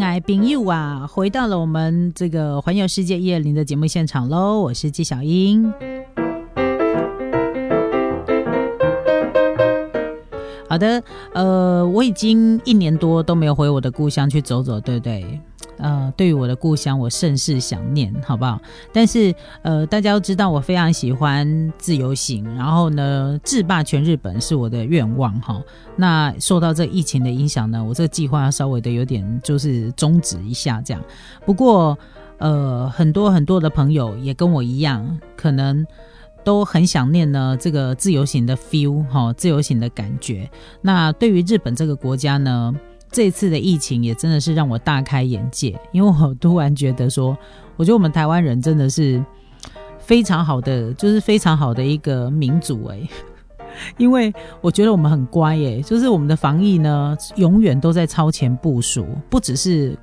来宾又啊，回到了我们这个环游世界一二零的节目现场喽！我是纪晓英。好的，呃，我已经一年多都没有回我的故乡去走走，对不对？呃，对于我的故乡，我甚是想念，好不好？但是，呃，大家都知道我非常喜欢自由行，然后呢，制霸全日本是我的愿望，哈。那受到这疫情的影响呢，我这个计划稍微的有点就是终止一下，这样。不过，呃，很多很多的朋友也跟我一样，可能都很想念呢这个自由行的 feel，哈，自由行的感觉。那对于日本这个国家呢？这次的疫情也真的是让我大开眼界，因为我突然觉得说，我觉得我们台湾人真的是非常好的，就是非常好的一个民族哎，因为我觉得我们很乖哎，就是我们的防疫呢，永远都在超前部署，不只是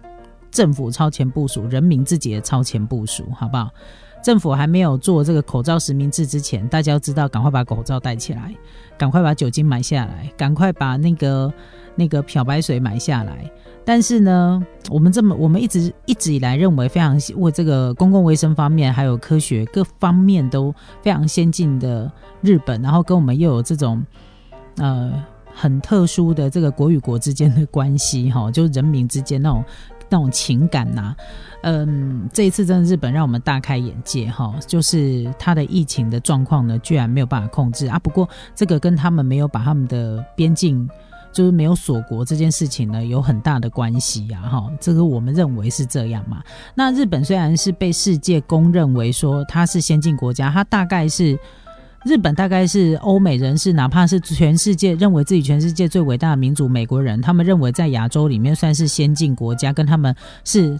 政府超前部署，人民自己也超前部署，好不好？政府还没有做这个口罩实名制之前，大家要知道，赶快把口罩戴起来，赶快把酒精买下来，赶快把那个。那个漂白水买下来，但是呢，我们这么我们一直一直以来认为非常为这个公共卫生方面还有科学各方面都非常先进的日本，然后跟我们又有这种呃很特殊的这个国与国之间的关系哈，就人民之间那种那种情感呐，嗯，这一次真的日本让我们大开眼界哈，就是它的疫情的状况呢，居然没有办法控制啊，不过这个跟他们没有把他们的边境。就是没有锁国这件事情呢，有很大的关系呀，哈，这个我们认为是这样嘛。那日本虽然是被世界公认为说它是先进国家，它大概是日本大概是欧美人士，哪怕是全世界认为自己全世界最伟大的民族美国人，他们认为在亚洲里面算是先进国家，跟他们是。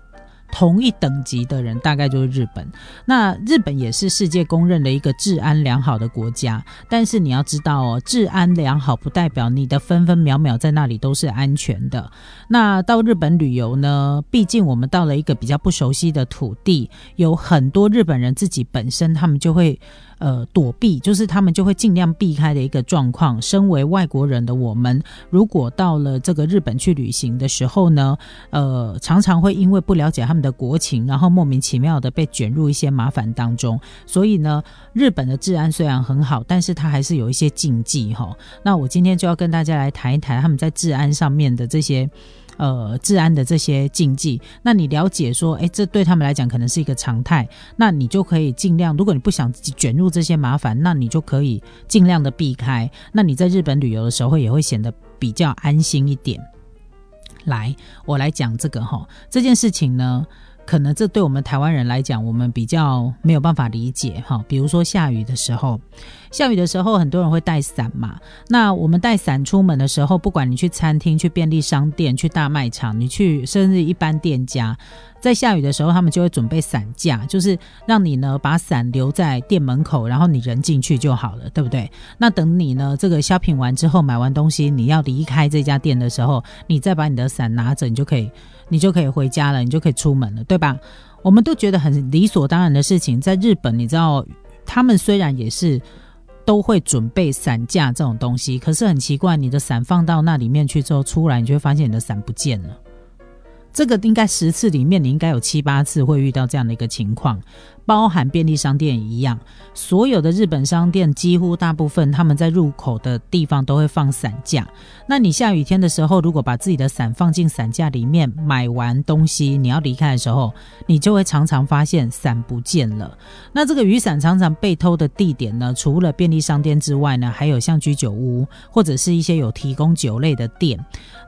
同一等级的人大概就是日本，那日本也是世界公认的一个治安良好的国家。但是你要知道哦，治安良好不代表你的分分秒秒在那里都是安全的。那到日本旅游呢？毕竟我们到了一个比较不熟悉的土地，有很多日本人自己本身他们就会。呃，躲避就是他们就会尽量避开的一个状况。身为外国人的我们，如果到了这个日本去旅行的时候呢，呃，常常会因为不了解他们的国情，然后莫名其妙的被卷入一些麻烦当中。所以呢，日本的治安虽然很好，但是它还是有一些禁忌哈。那我今天就要跟大家来谈一谈他们在治安上面的这些。呃，治安的这些禁忌，那你了解说，哎，这对他们来讲可能是一个常态，那你就可以尽量，如果你不想卷入这些麻烦，那你就可以尽量的避开。那你在日本旅游的时候，也会显得比较安心一点。来，我来讲这个哈，这件事情呢。可能这对我们台湾人来讲，我们比较没有办法理解哈。比如说下雨的时候，下雨的时候很多人会带伞嘛。那我们带伞出门的时候，不管你去餐厅、去便利商店、去大卖场，你去甚至一般店家，在下雨的时候，他们就会准备伞架，就是让你呢把伞留在店门口，然后你人进去就好了，对不对？那等你呢这个 shopping 完之后，买完东西，你要离开这家店的时候，你再把你的伞拿着，你就可以。你就可以回家了，你就可以出门了，对吧？我们都觉得很理所当然的事情。在日本，你知道，他们虽然也是都会准备伞架这种东西，可是很奇怪，你的伞放到那里面去之后，出来你就会发现你的伞不见了。这个应该十次里面，你应该有七八次会遇到这样的一个情况。包含便利商店一样，所有的日本商店几乎大部分他们在入口的地方都会放伞架。那你下雨天的时候，如果把自己的伞放进伞架里面，买完东西你要离开的时候，你就会常常发现伞不见了。那这个雨伞常常被偷的地点呢，除了便利商店之外呢，还有像居酒屋或者是一些有提供酒类的店。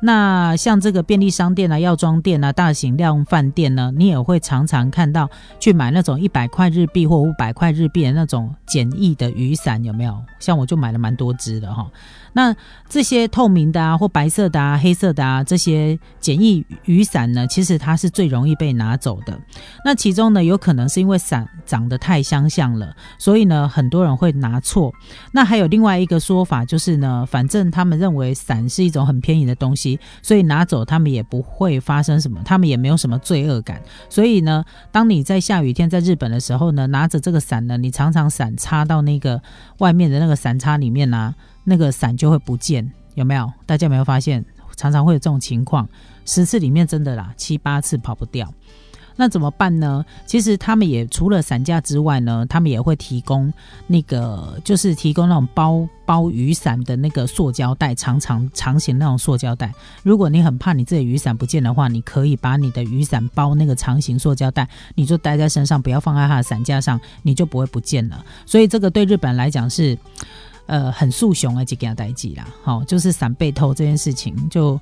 那像这个便利商店啊、药妆店啊、大型量饭店呢，你也会常常看到去买那种一百。块日币或五百块日币的那种简易的雨伞有没有？像我就买了蛮多支的哈。那这些透明的啊，或白色的啊、黑色的啊，这些简易雨伞呢，其实它是最容易被拿走的。那其中呢，有可能是因为伞长得太相像了，所以呢，很多人会拿错。那还有另外一个说法，就是呢，反正他们认为伞是一种很便宜的东西，所以拿走他们也不会发生什，他们也没有什么罪恶感。所以呢，当你在下雨天在日本的时候呢，拿着这个伞呢，你常常伞插到那个外面的那个伞插里面呢。那个伞就会不见，有没有？大家有没有发现？常常会有这种情况，十次里面真的啦，七八次跑不掉。那怎么办呢？其实他们也除了伞架之外呢，他们也会提供那个，就是提供那种包包雨伞的那个塑胶袋，长长长形那种塑胶袋。如果你很怕你自己雨伞不见的话，你可以把你的雨伞包那个长形塑胶袋，你就带在身上，不要放在它的伞架上，你就不会不见了。所以这个对日本来讲是，呃，很速雄啊，就给他代记啦。好，就是伞被偷这件事情就。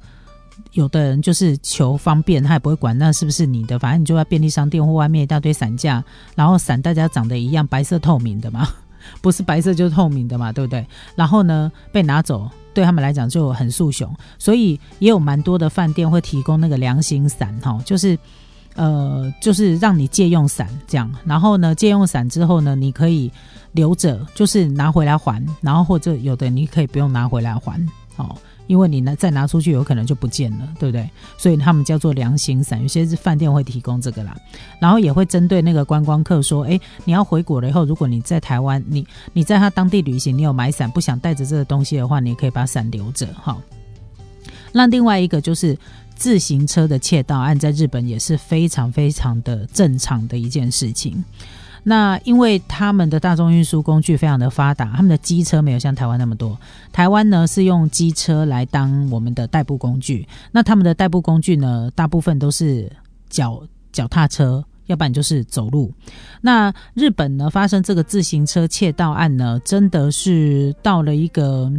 有的人就是求方便，他也不会管那是不是你的，反正你就在便利商店或外面一大堆伞架，然后伞大家长得一样，白色透明的嘛，不是白色就是透明的嘛，对不对？然后呢被拿走，对他们来讲就很速雄，所以也有蛮多的饭店会提供那个良心伞，哈，就是呃就是让你借用伞这样，然后呢借用伞之后呢，你可以留着，就是拿回来还，然后或者有的你可以不用拿回来还，哦。因为你呢再拿出去有可能就不见了，对不对？所以他们叫做良心伞，有些是饭店会提供这个啦，然后也会针对那个观光客说，哎，你要回国了以后，如果你在台湾，你你在他当地旅行，你有买伞，不想带着这个东西的话，你可以把伞留着哈。那另外一个就是自行车的窃盗案，在日本也是非常非常的正常的一件事情。那因为他们的大众运输工具非常的发达，他们的机车没有像台湾那么多。台湾呢是用机车来当我们的代步工具，那他们的代步工具呢，大部分都是脚脚踏车，要不然就是走路。那日本呢发生这个自行车窃盗案呢，真的是到了一个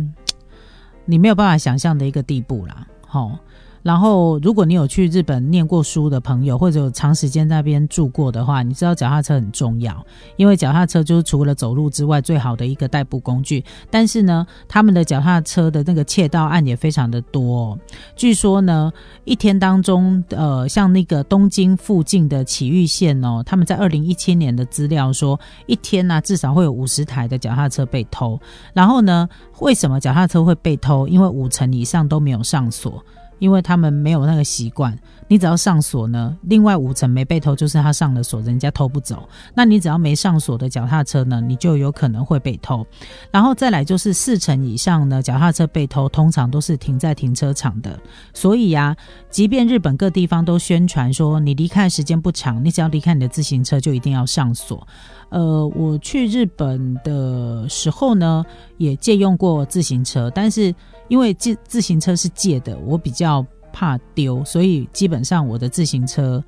你没有办法想象的一个地步啦。好。然后，如果你有去日本念过书的朋友，或者有长时间在那边住过的话，你知道脚踏车很重要，因为脚踏车就是除了走路之外最好的一个代步工具。但是呢，他们的脚踏车的那个窃盗案也非常的多。据说呢，一天当中，呃，像那个东京附近的埼玉县哦，他们在二零一七年的资料说，一天呢至少会有五十台的脚踏车被偷。然后呢，为什么脚踏车会被偷？因为五成以上都没有上锁。因为他们没有那个习惯，你只要上锁呢，另外五层没被偷，就是他上了锁，人家偷不走。那你只要没上锁的脚踏车呢，你就有可能会被偷。然后再来就是四层以上呢，脚踏车被偷，通常都是停在停车场的。所以呀，即便日本各地方都宣传说，你离开时间不长，你只要离开你的自行车就一定要上锁。呃，我去日本的时候呢，也借用过自行车，但是。因为自自行车是借的，我比较怕丢，所以基本上我的自行车，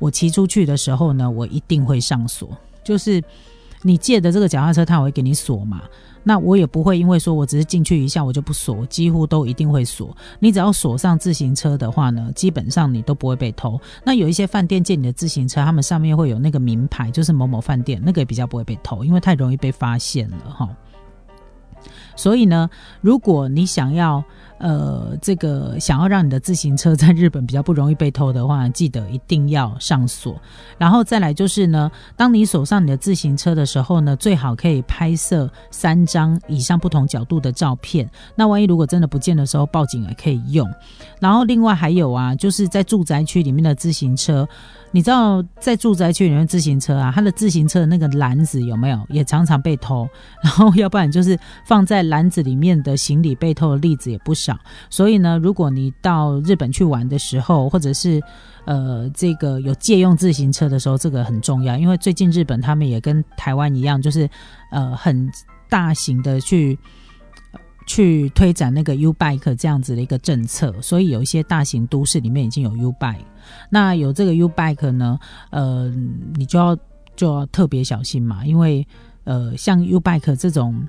我骑出去的时候呢，我一定会上锁。就是你借的这个脚踏车，它会给你锁嘛？那我也不会因为说我只是进去一下我就不锁，几乎都一定会锁。你只要锁上自行车的话呢，基本上你都不会被偷。那有一些饭店借你的自行车，他们上面会有那个名牌，就是某某饭店，那个也比较不会被偷，因为太容易被发现了哈。所以呢，如果你想要，呃，这个想要让你的自行车在日本比较不容易被偷的话，记得一定要上锁。然后再来就是呢，当你锁上你的自行车的时候呢，最好可以拍摄三张以上不同角度的照片。那万一如果真的不见的时候，报警也可以用。然后另外还有啊，就是在住宅区里面的自行车。你知道在住宅区里面自行车啊，它的自行车的那个篮子有没有也常常被偷？然后要不然就是放在篮子里面的行李被偷的例子也不少。所以呢，如果你到日本去玩的时候，或者是呃这个有借用自行车的时候，这个很重要，因为最近日本他们也跟台湾一样，就是呃很大型的去。去推展那个 U Bike 这样子的一个政策，所以有一些大型都市里面已经有 U Bike。那有这个 U Bike 呢，呃，你就要就要特别小心嘛，因为呃，像 U Bike 这种。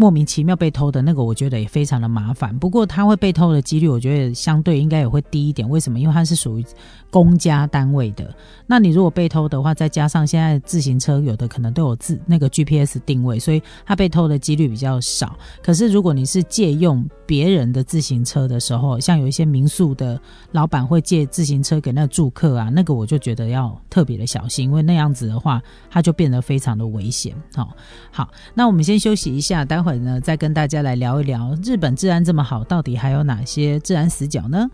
莫名其妙被偷的那个，我觉得也非常的麻烦。不过他会被偷的几率，我觉得相对应该也会低一点。为什么？因为它是属于公家单位的。那你如果被偷的话，再加上现在自行车有的可能都有自那个 GPS 定位，所以它被偷的几率比较少。可是如果你是借用别人的自行车的时候，像有一些民宿的老板会借自行车给那个住客啊，那个我就觉得要特别的小心，因为那样子的话，它就变得非常的危险。好，好，那我们先休息一下，待会再跟大家来聊一聊日本治安这么好，到底还有哪些治安死角呢？